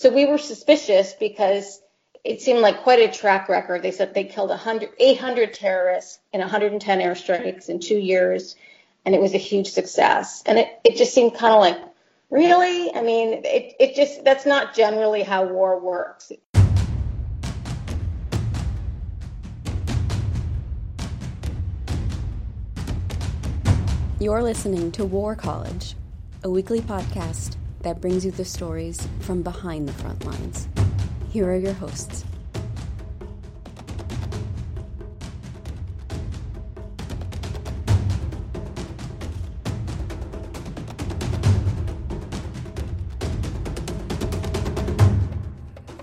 So we were suspicious because it seemed like quite a track record. They said they killed 100, 800 terrorists in 110 airstrikes in two years, and it was a huge success. And it, it just seemed kind of like, really? I mean, it, it just, that's not generally how war works. You're listening to War College, a weekly podcast that brings you the stories from behind the front lines. Here are your hosts.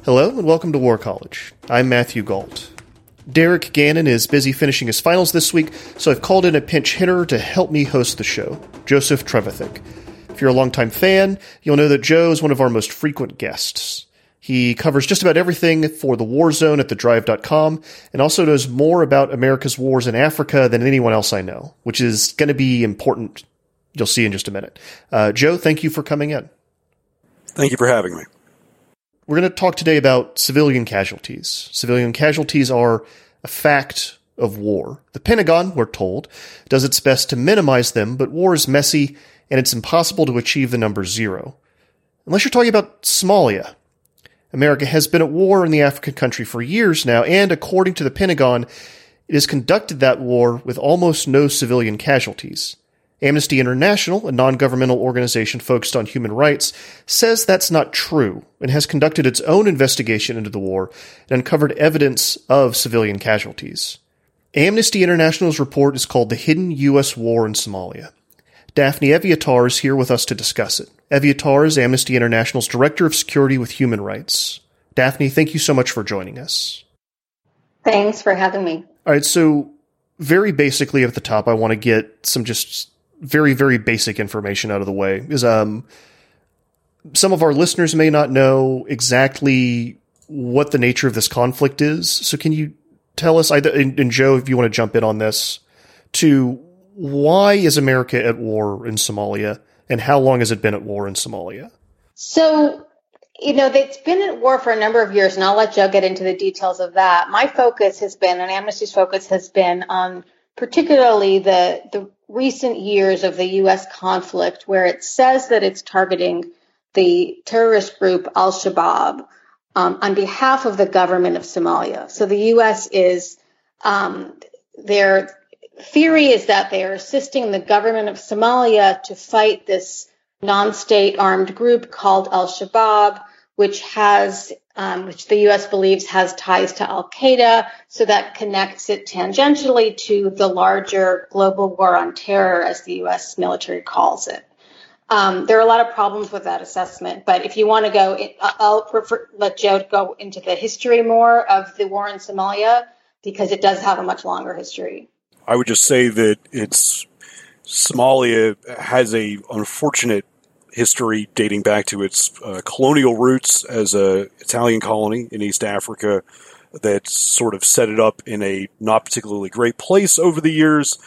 Hello and welcome to War College. I'm Matthew Gault. Derek Gannon is busy finishing his finals this week, so I've called in a pinch hitter to help me host the show, Joseph Trevithick. If you're a longtime fan, you'll know that Joe is one of our most frequent guests. He covers just about everything for the War Zone at thedrive.com and also knows more about America's wars in Africa than anyone else I know, which is going to be important. You'll see in just a minute. Uh, Joe, thank you for coming in. Thank you for having me. We're going to talk today about civilian casualties. Civilian casualties are a fact of war. The Pentagon, we're told, does its best to minimize them, but war is messy and it's impossible to achieve the number zero. Unless you're talking about Somalia. America has been at war in the African country for years now, and according to the Pentagon, it has conducted that war with almost no civilian casualties. Amnesty International, a non governmental organization focused on human rights, says that's not true and has conducted its own investigation into the war and uncovered evidence of civilian casualties. Amnesty International's report is called The Hidden U.S. War in Somalia. Daphne Eviatar is here with us to discuss it. Eviatar is Amnesty International's Director of Security with Human Rights. Daphne, thank you so much for joining us. Thanks for having me. All right, so very basically at the top, I want to get some just very very basic information out of the way is um some of our listeners may not know exactly what the nature of this conflict is so can you tell us and, and joe if you want to jump in on this to why is america at war in somalia and how long has it been at war in somalia so you know it's been at war for a number of years and i'll let joe get into the details of that my focus has been and amnesty's focus has been on particularly the the recent years of the U.S. conflict, where it says that it's targeting the terrorist group Al Shabaab um, on behalf of the government of Somalia. So the U.S. is um, their theory is that they are assisting the government of Somalia to fight this non-state armed group called Al Shabaab, which has um, which the U.S. believes has ties to Al Qaeda, so that connects it tangentially to the larger global war on terror, as the U.S. military calls it. Um, there are a lot of problems with that assessment, but if you want to go, I'll prefer, let Joe go into the history more of the war in Somalia because it does have a much longer history. I would just say that it's Somalia has a unfortunate history dating back to its uh, colonial roots as a Italian colony in East Africa that sort of set it up in a not particularly great place over the years.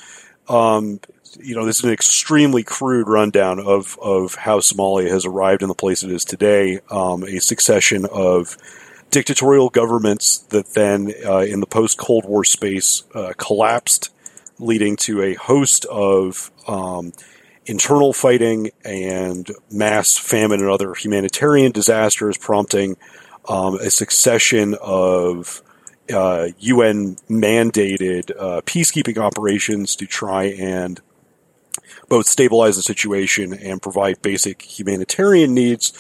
Um, you know, this is an extremely crude rundown of, of how Somalia has arrived in the place it is today. Um, a succession of dictatorial governments that then, uh, in the post Cold War space, uh, collapsed, leading to a host of um, internal fighting and mass famine and other humanitarian disasters, prompting um, a succession of uh, UN mandated uh, peacekeeping operations to try and both stabilize the situation and provide basic humanitarian needs.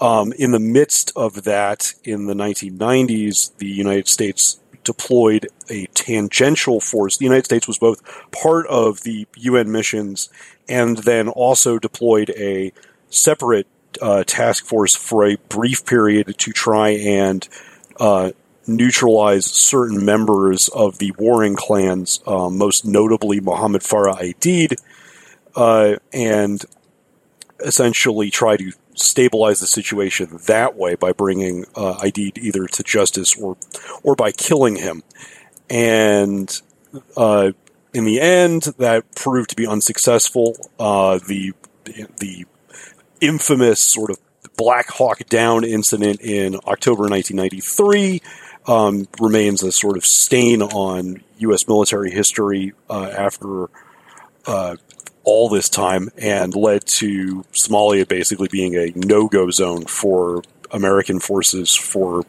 Um, in the midst of that, in the 1990s, the United States deployed a tangential force. The United States was both part of the UN missions and then also deployed a separate uh, task force for a brief period to try and uh, neutralize certain members of the warring clans, uh, most notably Muhammad Farah Aidid, uh, and essentially try to stabilize the situation that way by bringing uh, either to justice or or by killing him. And uh, in the end, that proved to be unsuccessful. Uh, the the infamous sort of Black Hawk Down incident in October 1993 um, remains a sort of stain on U.S. military history uh, after uh, all this time and led to Somalia basically being a no go zone for American forces for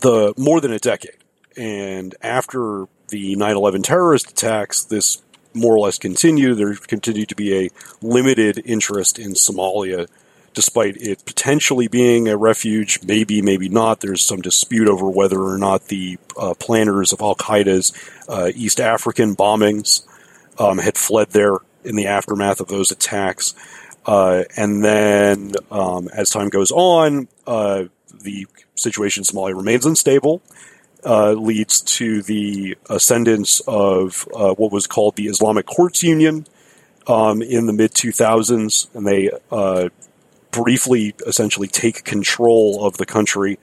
the more than a decade. And after the 9 11 terrorist attacks, this more or less continued. There continued to be a limited interest in Somalia despite it potentially being a refuge, maybe, maybe not. There's some dispute over whether or not the uh, planners of Al Qaeda's uh, East African bombings um, had fled there in the aftermath of those attacks. Uh, and then, um, as time goes on, uh, the situation in Somalia remains unstable. Uh, leads to the ascendance of uh, what was called the Islamic Courts Union um, in the mid 2000s, and they briefly essentially take control of the country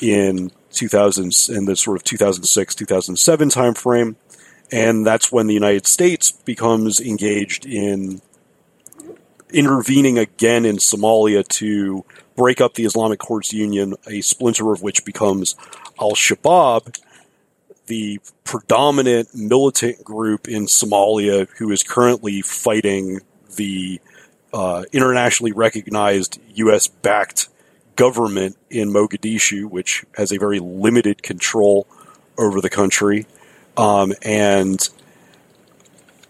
in 2000s in the sort of 2006 2007 timeframe and that's when the United States becomes engaged in intervening again in Somalia to break up the Islamic Courts Union, a splinter of which becomes Al Shabaab, the predominant militant group in Somalia who is currently fighting the uh, internationally recognized U.S. backed government in Mogadishu, which has a very limited control over the country. Um, and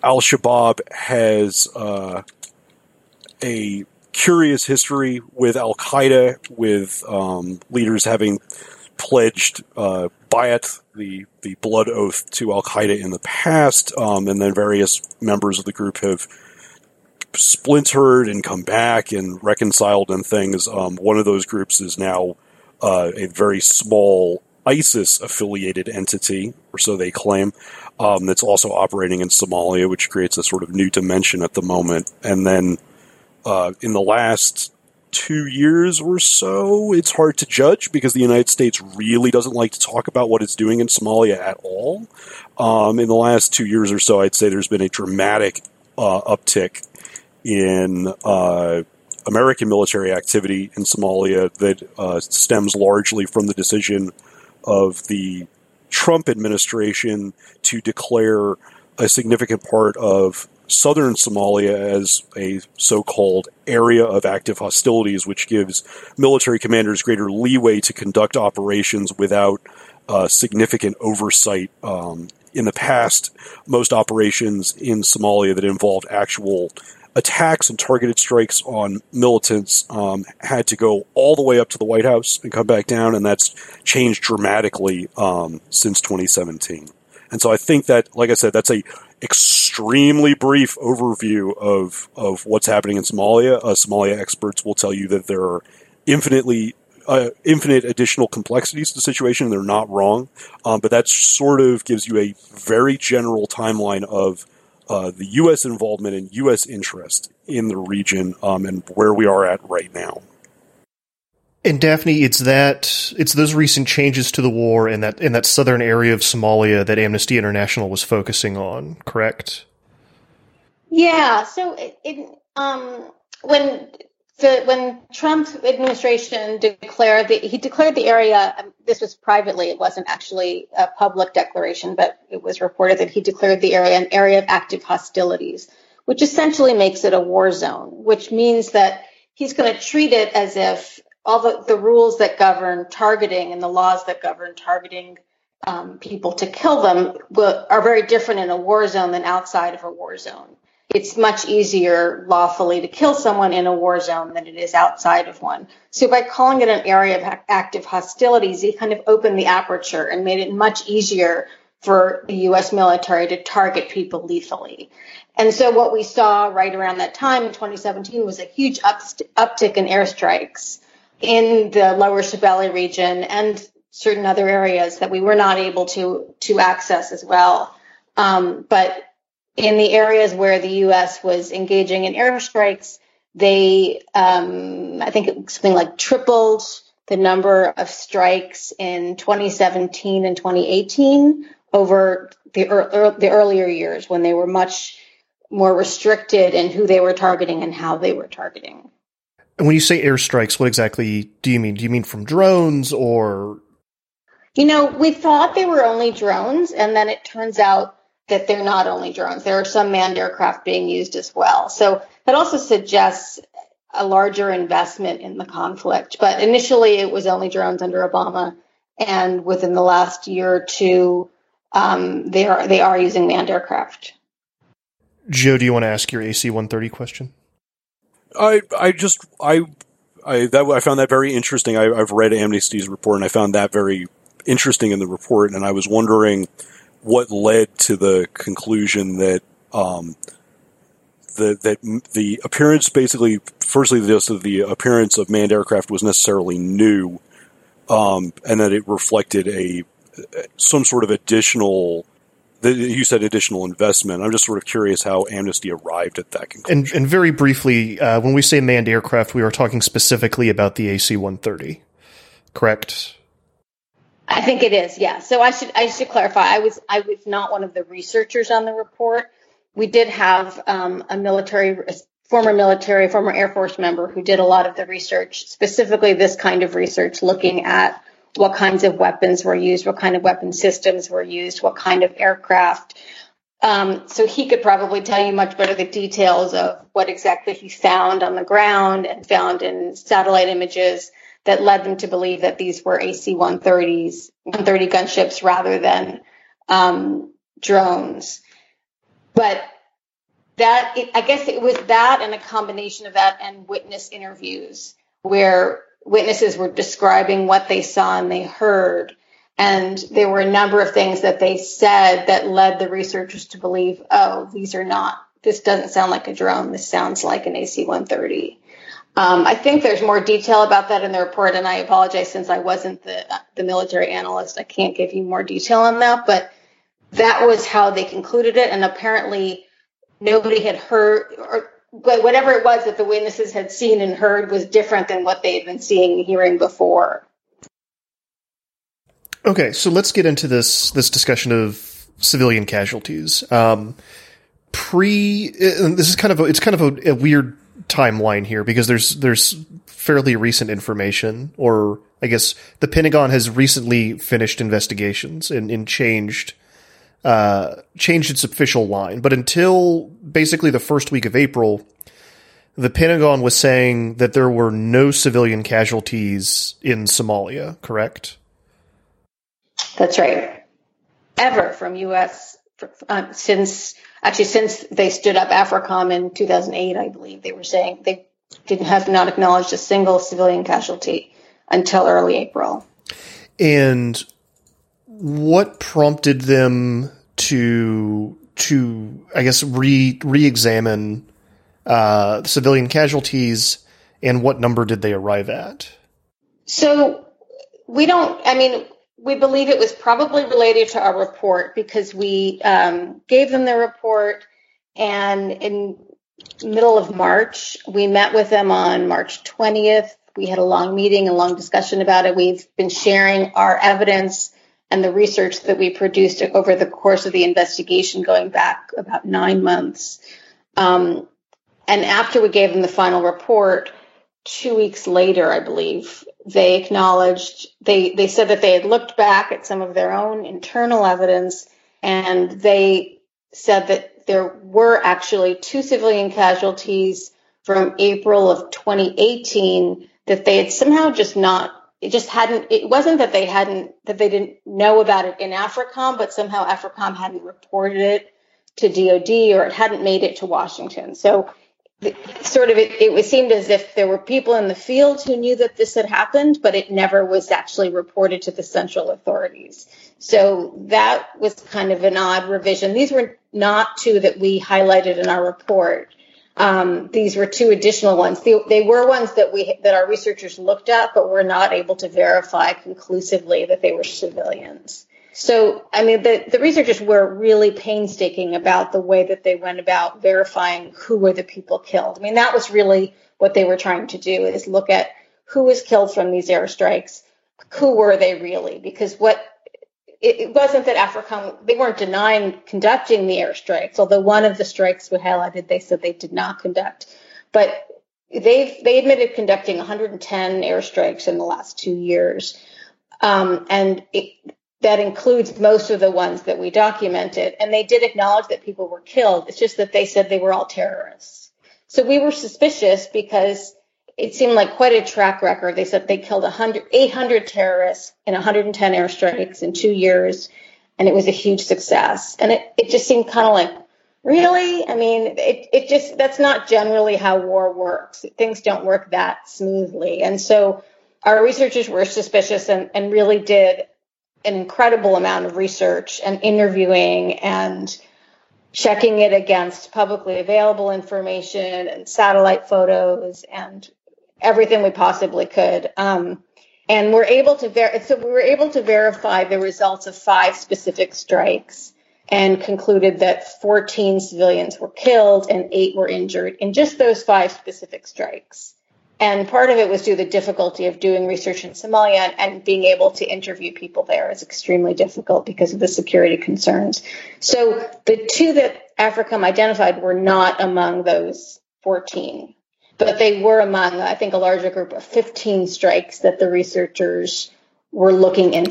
Al Shabaab has uh, a curious history with Al Qaeda, with um, leaders having pledged uh, bayat, the, the blood oath, to Al Qaeda in the past, um, and then various members of the group have splintered and come back and reconciled and things. Um, one of those groups is now uh, a very small ISIS affiliated entity, or so they claim, um, that's also operating in Somalia, which creates a sort of new dimension at the moment. And then uh, in the last two years or so, it's hard to judge because the United States really doesn't like to talk about what it's doing in Somalia at all. Um, in the last two years or so, I'd say there's been a dramatic uh, uptick in uh, American military activity in Somalia that uh, stems largely from the decision of the Trump administration to declare a significant part of southern Somalia as a so called area of active hostilities, which gives military commanders greater leeway to conduct operations without uh, significant oversight. Um, in the past, most operations in Somalia that involved actual attacks and targeted strikes on militants um, had to go all the way up to the White House and come back down, and that's changed dramatically um, since 2017. And so I think that, like I said, that's a extremely brief overview of of what's happening in Somalia. Uh, Somalia experts will tell you that there are infinitely uh, infinite additional complexities to the situation. And they're not wrong, um, but that sort of gives you a very general timeline of uh, the U.S. involvement and U.S. interest in the region um, and where we are at right now. And Daphne, it's that it's those recent changes to the war in that in that southern area of Somalia that Amnesty International was focusing on, correct? Yeah. So it, it um, when the when Trump administration declared the he declared the area. Um, this was privately; it wasn't actually a public declaration, but it was reported that he declared the area an area of active hostilities, which essentially makes it a war zone. Which means that he's going to treat it as if all the, the rules that govern targeting and the laws that govern targeting um, people to kill them will, are very different in a war zone than outside of a war zone. It's much easier lawfully to kill someone in a war zone than it is outside of one. So by calling it an area of active hostilities, he kind of opened the aperture and made it much easier for the U.S. military to target people lethally. And so what we saw right around that time in 2017 was a huge uptick in airstrikes in the lower Shabelle region and certain other areas that we were not able to to access as well. Um, but in the areas where the U.S. was engaging in airstrikes, they, um, I think something like tripled the number of strikes in 2017 and 2018 over the, er, the earlier years when they were much more restricted in who they were targeting and how they were targeting. And when you say airstrikes, what exactly do you mean? Do you mean from drones or? You know, we thought they were only drones, and then it turns out that they're not only drones. There are some manned aircraft being used as well. So that also suggests a larger investment in the conflict. But initially, it was only drones under Obama, and within the last year or two, um, they are they are using manned aircraft. Joe, do you want to ask your AC 130 question? I I just I I that I found that very interesting. I, I've read Amnesty's report and I found that very interesting in the report, and I was wondering what led to the conclusion that um, the, that the appearance, basically, firstly, just the appearance of manned aircraft was necessarily new, um, and that it reflected a some sort of additional. You said additional investment. I'm just sort of curious how Amnesty arrived at that conclusion. And, and very briefly, uh, when we say manned aircraft, we are talking specifically about the AC-130, correct? I think it is, yeah. So I should I should clarify. I was I was not one of the researchers on the report. We did have um, a military, a former military, former Air Force member who did a lot of the research, specifically this kind of research, looking at what kinds of weapons were used, what kind of weapon systems were used, what kind of aircraft. Um, so he could probably tell you much better the details of what exactly he found on the ground and found in satellite images that led them to believe that these were AC-130s, 130 gunships rather than um, drones. But that, it, I guess it was that and a combination of that and witness interviews where witnesses were describing what they saw and they heard. And there were a number of things that they said that led the researchers to believe, oh, these are not, this doesn't sound like a drone. This sounds like an AC 130. Um, I think there's more detail about that in the report, and I apologize since I wasn't the the military analyst. I can't give you more detail on that, but that was how they concluded it, and apparently nobody had heard or whatever it was that the witnesses had seen and heard was different than what they had been seeing and hearing before. Okay, so let's get into this this discussion of civilian casualties. Um, pre, uh, this is kind of a, it's kind of a, a weird timeline here because there's there's fairly recent information, or I guess the Pentagon has recently finished investigations and, and changed uh, changed its official line. But until basically the first week of April, the Pentagon was saying that there were no civilian casualties in Somalia. Correct? That's right. Ever from U.S. Uh, since actually since they stood up AFRICOM in 2008, I believe they were saying they didn't have not acknowledged a single civilian casualty until early April. And what prompted them to to I guess re re-examine uh, civilian casualties, and what number did they arrive at? So we don't. I mean, we believe it was probably related to our report because we um, gave them the report, and in middle of March, we met with them on March 20th. We had a long meeting, a long discussion about it. We've been sharing our evidence and the research that we produced over the course of the investigation, going back about nine months. Um, and after we gave them the final report, two weeks later, I believe, they acknowledged, they, they said that they had looked back at some of their own internal evidence and they said that there were actually two civilian casualties from April of 2018 that they had somehow just not it just hadn't it wasn't that they hadn't that they didn't know about it in AFRICOM, but somehow AFRICOM hadn't reported it to DOD or it hadn't made it to Washington. So sort of it, it seemed as if there were people in the field who knew that this had happened, but it never was actually reported to the central authorities. So that was kind of an odd revision. These were not two that we highlighted in our report. Um, these were two additional ones. They, they, were ones that we that our researchers looked at, but were not able to verify conclusively that they were civilians. So, I mean, the, the researchers were really painstaking about the way that they went about verifying who were the people killed. I mean, that was really what they were trying to do is look at who was killed from these airstrikes, who were they really? Because what it, it wasn't that AFRICOM, they weren't denying conducting the airstrikes, although one of the strikes we highlighted, they said they did not conduct. But they've, they admitted conducting 110 airstrikes in the last two years. Um, and it, that includes most of the ones that we documented. And they did acknowledge that people were killed. It's just that they said they were all terrorists. So we were suspicious because it seemed like quite a track record. They said they killed 100, 800 terrorists in 110 airstrikes in two years, and it was a huge success. And it, it just seemed kind of like, really? I mean, it, it just, that's not generally how war works. Things don't work that smoothly. And so our researchers were suspicious and, and really did an incredible amount of research and interviewing and checking it against publicly available information and satellite photos and everything we possibly could. Um, and we're able to ver- so we were able to verify the results of five specific strikes and concluded that 14 civilians were killed and eight were injured in just those five specific strikes. And part of it was due to the difficulty of doing research in Somalia and being able to interview people there is extremely difficult because of the security concerns. So the two that AFRICOM identified were not among those 14, but they were among, I think, a larger group of 15 strikes that the researchers were looking into.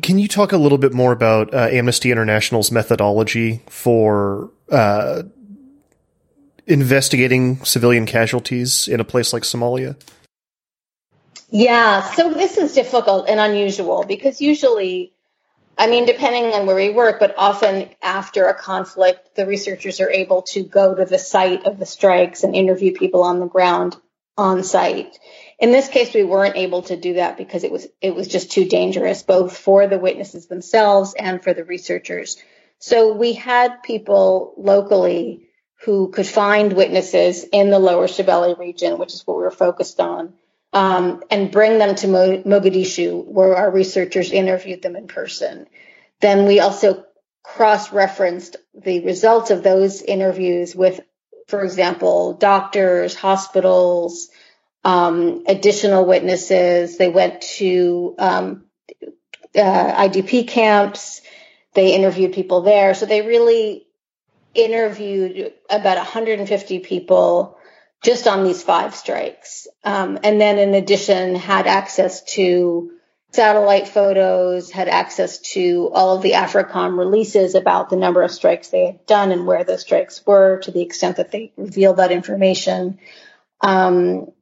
Can you talk a little bit more about uh, Amnesty International's methodology for uh, investigating civilian casualties in a place like Somalia? Yeah, so this is difficult and unusual because usually, I mean, depending on where we work, but often after a conflict, the researchers are able to go to the site of the strikes and interview people on the ground on site. In this case, we weren't able to do that because it was it was just too dangerous, both for the witnesses themselves and for the researchers. So we had people locally who could find witnesses in the lower Shabelle region, which is what we were focused on um, and bring them to Mogadishu, where our researchers interviewed them in person. Then we also cross referenced the results of those interviews with, for example, doctors, hospitals, um, additional witnesses. They went to um, uh, IDP camps. They interviewed people there. So they really interviewed about 150 people just on these five strikes. Um, and then in addition, had access to satellite photos, had access to all of the AFRICOM releases about the number of strikes they had done and where those strikes were to the extent that they revealed that information. Um,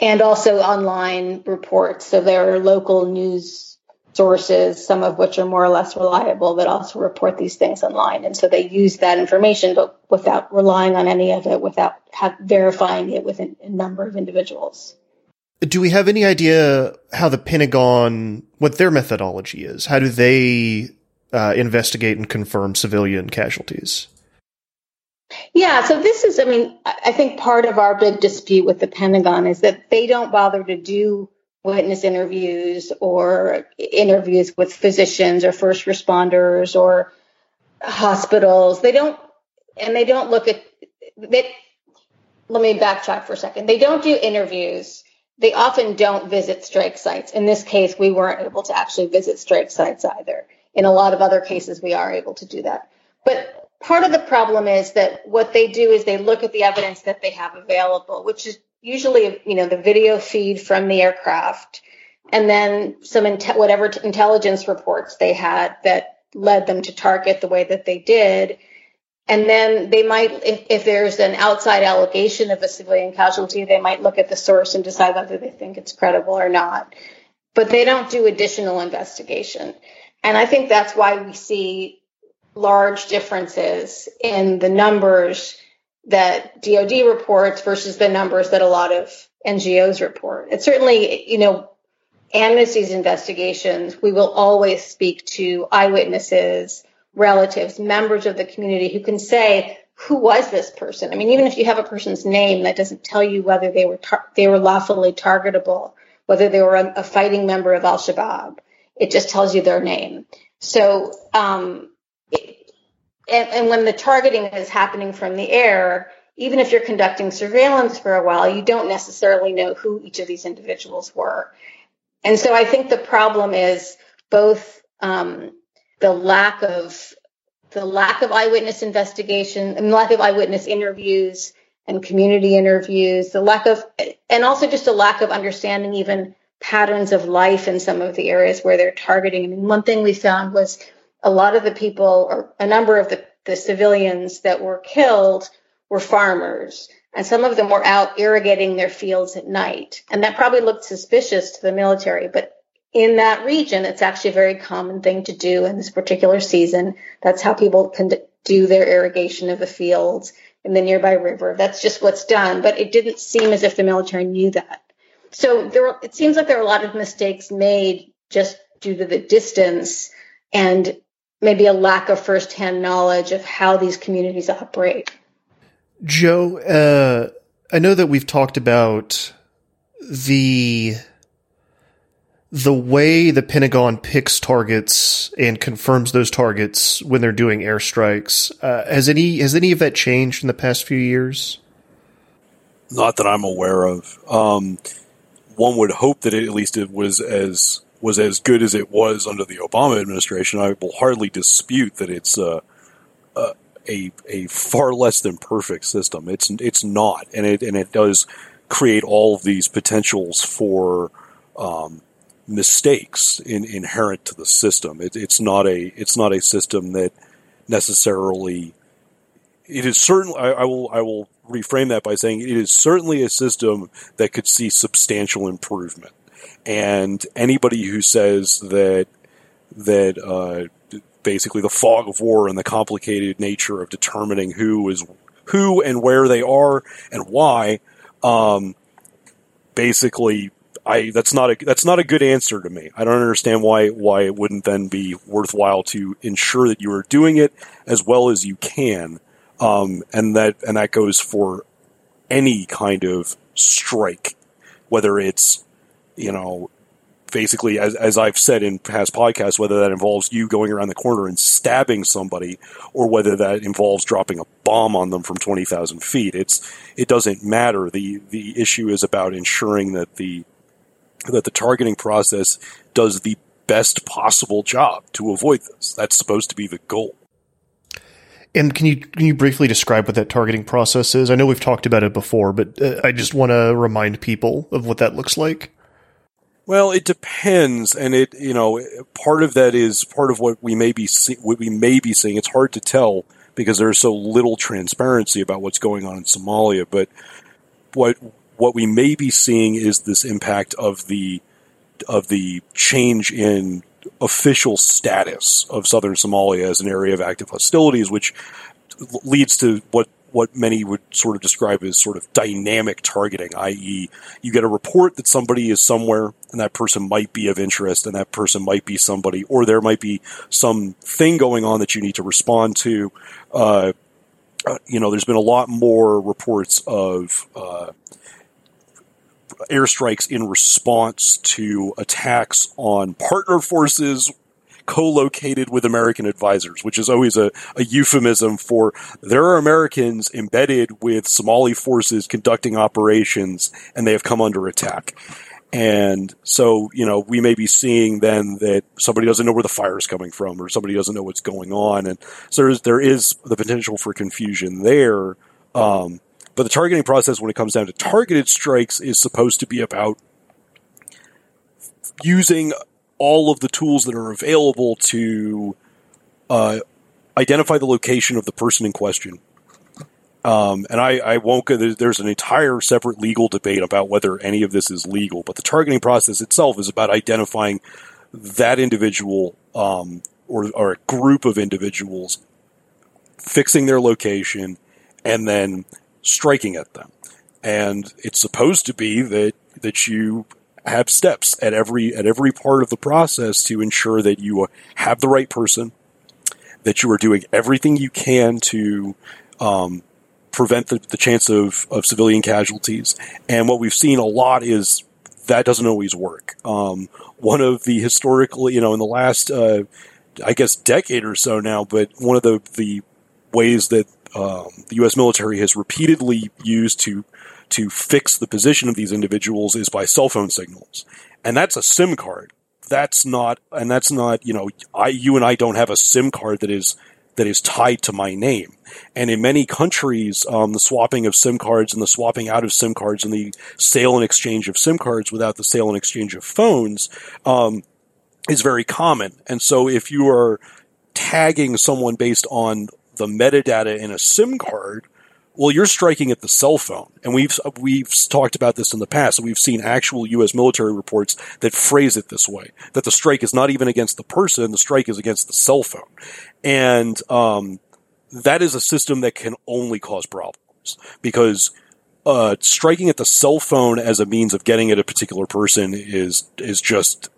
and also online reports. So there are local news sources, some of which are more or less reliable, that also report these things online. And so they use that information, but without relying on any of it, without have, verifying it with a, number of individuals. Do we have any idea how the Pentagon, what their methodology is? How do they uh, investigate and confirm civilian casualties? Yeah, so this is, I mean, I think part of our big dispute with the Pentagon is that they don't bother to do witness interviews or interviews with physicians or first responders or hospitals. They don't, and they don't look at, they, let me backtrack for a second. They don't do interviews. They often don't visit strike sites. In this case, we weren't able to actually visit strike sites either. In a lot of other cases, we are able to do that. But part of the problem is that what they do is they look at the evidence that they have available, which is usually, you know, the video feed from the aircraft and then some inte- whatever t- intelligence reports they had that led them to target the way that they did. And then they might, if, if there's an outside allegation of a civilian casualty, they might look at the source and decide whether they think it's credible or not. But they don't do additional investigation. And I think that's why we see large differences in the numbers that DoD reports versus the numbers that a lot of NGOs report. It's certainly, you know, Amnesty's investigations, we will always speak to eyewitnesses, relatives, members of the community who can say, who was this person? I mean, even if you have a person's name, that doesn't tell you whether they were tar- they were lawfully targetable, whether they were a, a fighting member of Al Shabaab. It just tells you their name. So, um, and, and when the targeting is happening from the air, even if you're conducting surveillance for a while, you don't necessarily know who each of these individuals were. And so I think the problem is both um, the lack of the lack of eyewitness investigation and lack of eyewitness interviews and community interviews, the lack of, and also just a lack of understanding even patterns of life in some of the areas where they're targeting. I mean, one thing we found was a lot of the people, or a number of the, the civilians that were killed, were farmers. And some of them were out irrigating their fields at night. And that probably looked suspicious to the military, but in that region, it's actually a very common thing to do in this particular season. That's how people can do their irrigation of the fields in the nearby river. That's just what's done. But it didn't seem as if the military knew that. So there, were, it seems like there are a lot of mistakes made just due to the distance and maybe a lack of firsthand knowledge of how these communities operate. Joe, uh, I know that we've talked about the the way the Pentagon picks targets and confirms those targets when they're doing airstrikes. Uh, has any has any of that changed in the past few years? Not that I'm aware of. Um, one would hope that it, at least it was as was as good as it was under the Obama administration. I will hardly dispute that it's uh, uh, a a far less than perfect system. It's it's not, and it and it does create all of these potentials for um, mistakes in, inherent to the system. It, it's not a it's not a system that necessarily. It is certainly. I, I will. I will reframe that by saying it is certainly a system that could see substantial improvement. And anybody who says that that uh, basically the fog of war and the complicated nature of determining who is who and where they are and why, um, basically, I that's not a that's not a good answer to me. I don't understand why why it wouldn't then be worthwhile to ensure that you are doing it as well as you can, um, and that and that goes for any kind of strike, whether it's you know basically, as, as I've said in past podcasts, whether that involves you going around the corner and stabbing somebody, or whether that involves dropping a bomb on them from twenty thousand feet, it's it doesn't matter. the The issue is about ensuring that the that the targeting process does the best possible job to avoid this. That's supposed to be the goal. And can you can you briefly describe what that targeting process is? I know we've talked about it before, but uh, I just want to remind people of what that looks like. Well, it depends, and it you know part of that is part of what we may be see, what we may be seeing. It's hard to tell because there's so little transparency about what's going on in Somalia. But what what we may be seeing is this impact of the of the change in official status of southern Somalia as an area of active hostilities, which leads to what what many would sort of describe as sort of dynamic targeting, i.e., you get a report that somebody is somewhere and that person might be of interest and that person might be somebody, or there might be some thing going on that you need to respond to. Uh, uh, you know, there's been a lot more reports of uh, airstrikes in response to attacks on partner forces co-located with American advisors, which is always a, a, euphemism for there are Americans embedded with Somali forces conducting operations and they have come under attack. And so, you know, we may be seeing then that somebody doesn't know where the fire is coming from or somebody doesn't know what's going on. And so there is, there is the potential for confusion there. Um, but the targeting process, when it comes down to targeted strikes, is supposed to be about using all of the tools that are available to uh, identify the location of the person in question um, and I, I won't go, there's an entire separate legal debate about whether any of this is legal, but the targeting process itself is about identifying that individual um, or, or a group of individuals, fixing their location, and then striking at them. And it's supposed to be that that you have steps at every at every part of the process to ensure that you have the right person, that you are doing everything you can to um, prevent the, the chance of, of civilian casualties. And what we've seen a lot is that doesn't always work. Um, one of the historical, you know, in the last, uh, I guess, decade or so now, but one of the, the ways that um, the U.S. military has repeatedly used to to fix the position of these individuals is by cell phone signals, and that's a SIM card. That's not, and that's not, you know, I, you and I don't have a SIM card that is that is tied to my name. And in many countries, um, the swapping of SIM cards and the swapping out of SIM cards and the sale and exchange of SIM cards without the sale and exchange of phones um, is very common. And so if you are tagging someone based on the metadata in a SIM card, well, you're striking at the cell phone, and we've we've talked about this in the past. We've seen actual U.S. military reports that phrase it this way: that the strike is not even against the person; the strike is against the cell phone, and um, that is a system that can only cause problems because uh, striking at the cell phone as a means of getting at a particular person is is just,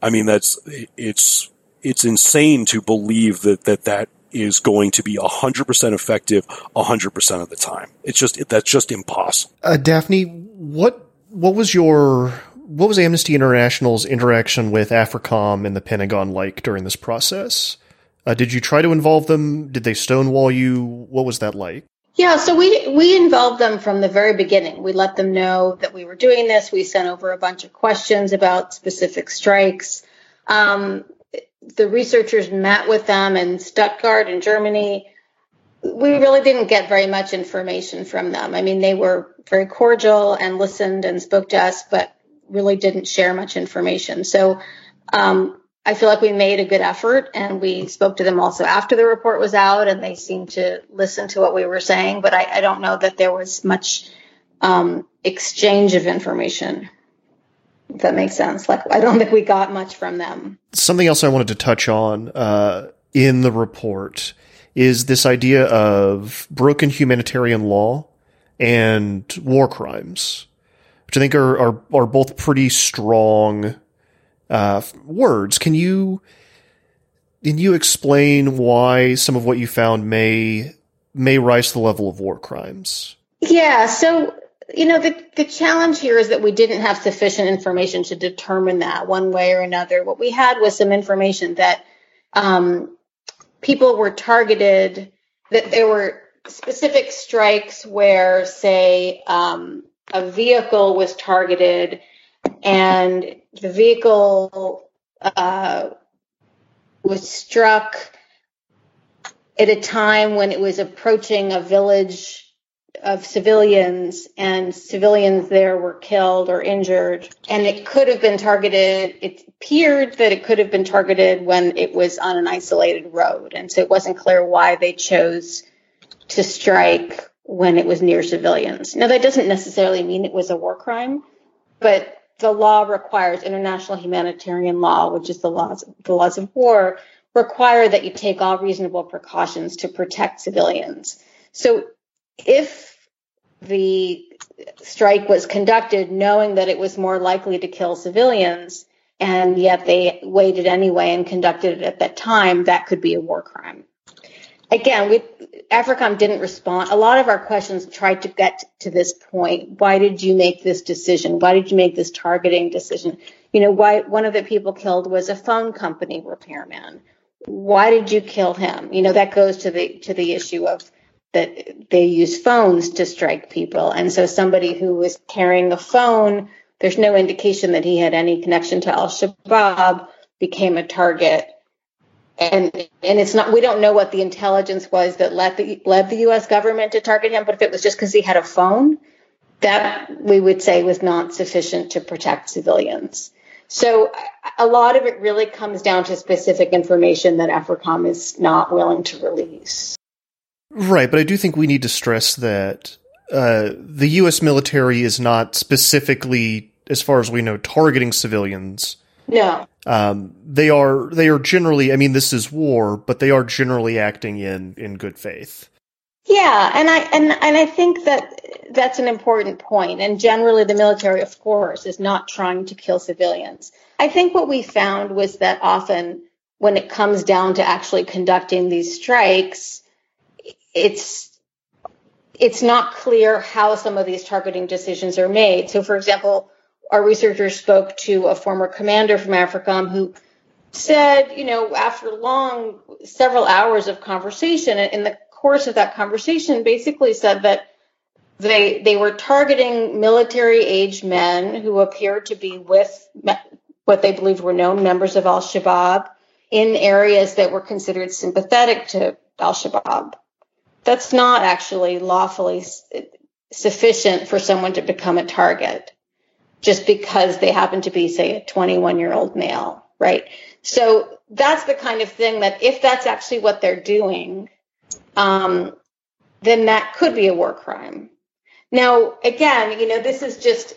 I mean, that's it's it's insane to believe that that that is going to be 100% effective 100% of the time. It's just, that's just impossible. Uh, Daphne, what, what was your, what was Amnesty International's interaction with AFRICOM and the Pentagon like during this process? Uh, did you try to involve them? Did they stonewall you? What was that like? Yeah, so we we involved them from the very beginning. We let them know that we were doing this. We sent over a bunch of questions about specific strikes. Um, the researchers met with them in Stuttgart in Germany. We really didn't get very much information from them. I mean, they were very cordial and listened and spoke to us, but really didn't share much information. So um, I feel like we made a good effort and we spoke to them also after the report was out and they seemed to listen to what we were saying, but I, I don't know that there was much um, exchange of information. If that makes sense. Like, I don't think we got much from them. Something else I wanted to touch on uh, in the report is this idea of broken humanitarian law and war crimes, which I think are are, are both pretty strong uh, words. Can you can you explain why some of what you found may may rise to the level of war crimes? Yeah. So you know, the, the challenge here is that we didn't have sufficient information to determine that one way or another. What we had was some information that um, people were targeted, that there were specific strikes where, say, um, a vehicle was targeted and the vehicle uh, was struck at a time when it was approaching a village of civilians and civilians there were killed or injured. And it could have been targeted it appeared that it could have been targeted when it was on an isolated road. And so it wasn't clear why they chose to strike when it was near civilians. Now that doesn't necessarily mean it was a war crime but the law requires international humanitarian law which is the laws the laws of war require that you take all reasonable precautions to protect civilians. So if the strike was conducted knowing that it was more likely to kill civilians, and yet they waited anyway and conducted it at that time, that could be a war crime. again, we AFRICOM didn't respond. A lot of our questions tried to get to this point. Why did you make this decision? Why did you make this targeting decision? You know, why one of the people killed was a phone company repairman. Why did you kill him? You know, that goes to the to the issue of that they use phones to strike people. And so somebody who was carrying a phone, there's no indication that he had any connection to Al Shabaab, became a target. And and it's not we don't know what the intelligence was that led the led the US government to target him but if it was just cuz he had a phone that we would say was not sufficient to protect civilians. So a lot of it really comes down to specific information that AFRICOM is not willing to release right but I do think we need to stress that uh, the US military is not specifically as far as we know targeting civilians no um, they are they are generally. I mean, this is war, but they are generally acting in in good faith. Yeah, and I and and I think that that's an important point. And generally, the military, of course, is not trying to kill civilians. I think what we found was that often, when it comes down to actually conducting these strikes, it's it's not clear how some of these targeting decisions are made. So, for example, our researchers spoke to a former commander from AFRICOM who said, you know, after long, several hours of conversation, in the course of that conversation, basically said that they they were targeting military aged men who appeared to be with what they believed were known members of Al Shabaab in areas that were considered sympathetic to Al Shabaab. That's not actually lawfully sufficient for someone to become a target just because they happen to be, say, a 21 year old male, right? So that's the kind of thing that if that's actually what they're doing, um, then that could be a war crime. Now, again, you know, this is just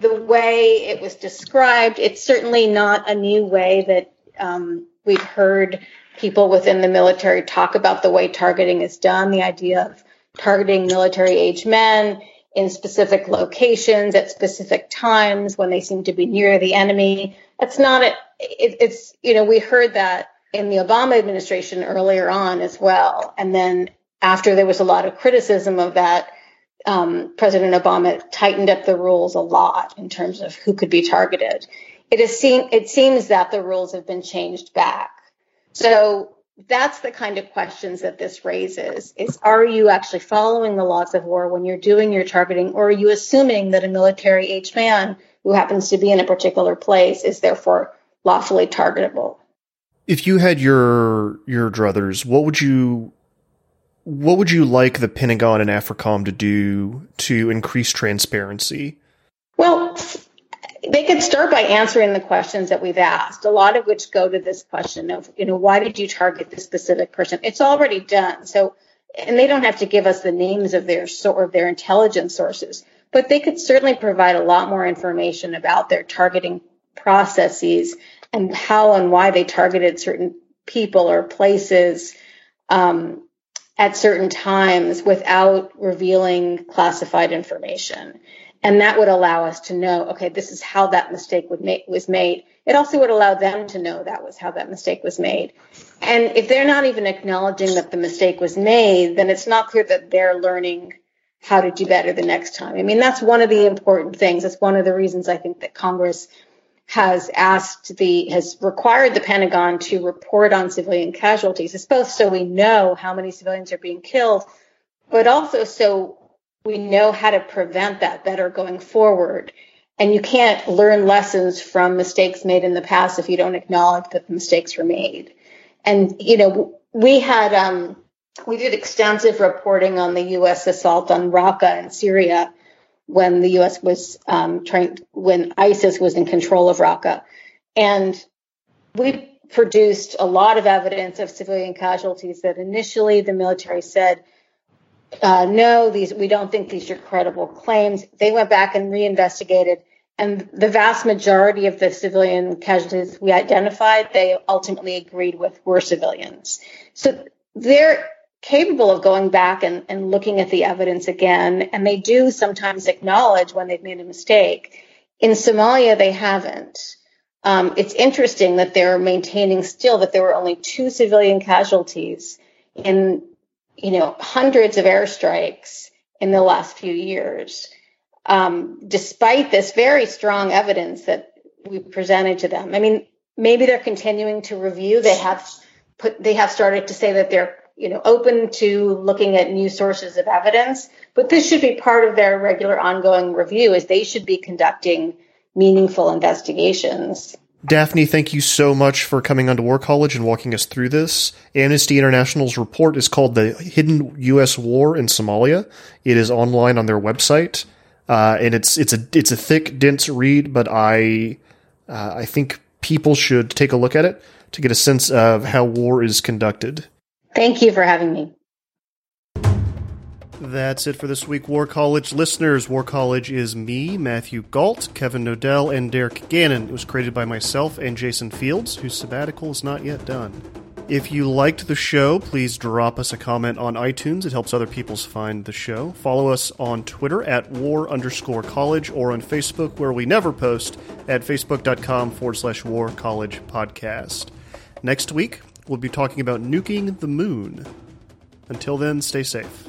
the way it was described. It's certainly not a new way that um, we've heard people within the military talk about the way targeting is done, the idea of targeting military age men in specific locations at specific times when they seem to be near the enemy. That's not it. It's, you know, we heard that in the Obama administration earlier on as well. And then after there was a lot of criticism of that, um, President Obama tightened up the rules a lot in terms of who could be targeted. It is seen, it seems that the rules have been changed back. So that's the kind of questions that this raises is are you actually following the laws of war when you're doing your targeting or are you assuming that a military aged man who happens to be in a particular place is therefore lawfully targetable? If you had your your druthers what would you what would you like the pentagon and africom to do to increase transparency? Well they could start by answering the questions that we've asked, a lot of which go to this question of, you know, why did you target this specific person? It's already done. So, and they don't have to give us the names of their sort of their intelligence sources, but they could certainly provide a lot more information about their targeting processes and how and why they targeted certain people or places um, at certain times without revealing classified information. And that would allow us to know, okay, this is how that mistake was made. It also would allow them to know that was how that mistake was made. And if they're not even acknowledging that the mistake was made, then it's not clear that they're learning how to do better the next time. I mean, that's one of the important things. It's one of the reasons I think that Congress has asked the, has required the Pentagon to report on civilian casualties. It's both so we know how many civilians are being killed, but also so we know how to prevent that better going forward. And you can't learn lessons from mistakes made in the past if you don't acknowledge that the mistakes were made. And, you know, we had, um, we did extensive reporting on the U.S. assault on Raqqa in Syria when the U.S. was um, trying, when ISIS was in control of Raqqa. And we produced a lot of evidence of civilian casualties that initially the military said uh, no, these we don't think these are credible claims. They went back and reinvestigated, and the vast majority of the civilian casualties we identified, they ultimately agreed with were civilians. So they're capable of going back and, and looking at the evidence again, and they do sometimes acknowledge when they've made a mistake. In Somalia, they haven't. Um, it's interesting that they're maintaining still that there were only two civilian casualties in you know, hundreds of airstrikes in the last few years, um, despite this very strong evidence that we presented to them. I mean, maybe they're continuing to review. They have put, they have started to say that they're, you know, open to looking at new sources of evidence, but this should be part of their regular ongoing review as they should be conducting meaningful investigations. Daphne, thank you so much for coming onto War College and walking us through this. Amnesty International's report is called The Hidden U.S. War in Somalia. It is online on their website. Uh, and it's it's a it's a thick, dense read, but I uh, I think people should take a look at it to get a sense of how war is conducted. Thank you for having me. That's it for this week, War College listeners. War College is me, Matthew Gault, Kevin Knodell, and Derek Gannon. It was created by myself and Jason Fields, whose sabbatical is not yet done. If you liked the show, please drop us a comment on iTunes. It helps other people find the show. Follow us on Twitter at war underscore college or on Facebook, where we never post, at facebook.com forward slash war college podcast. Next week, we'll be talking about nuking the moon. Until then, stay safe.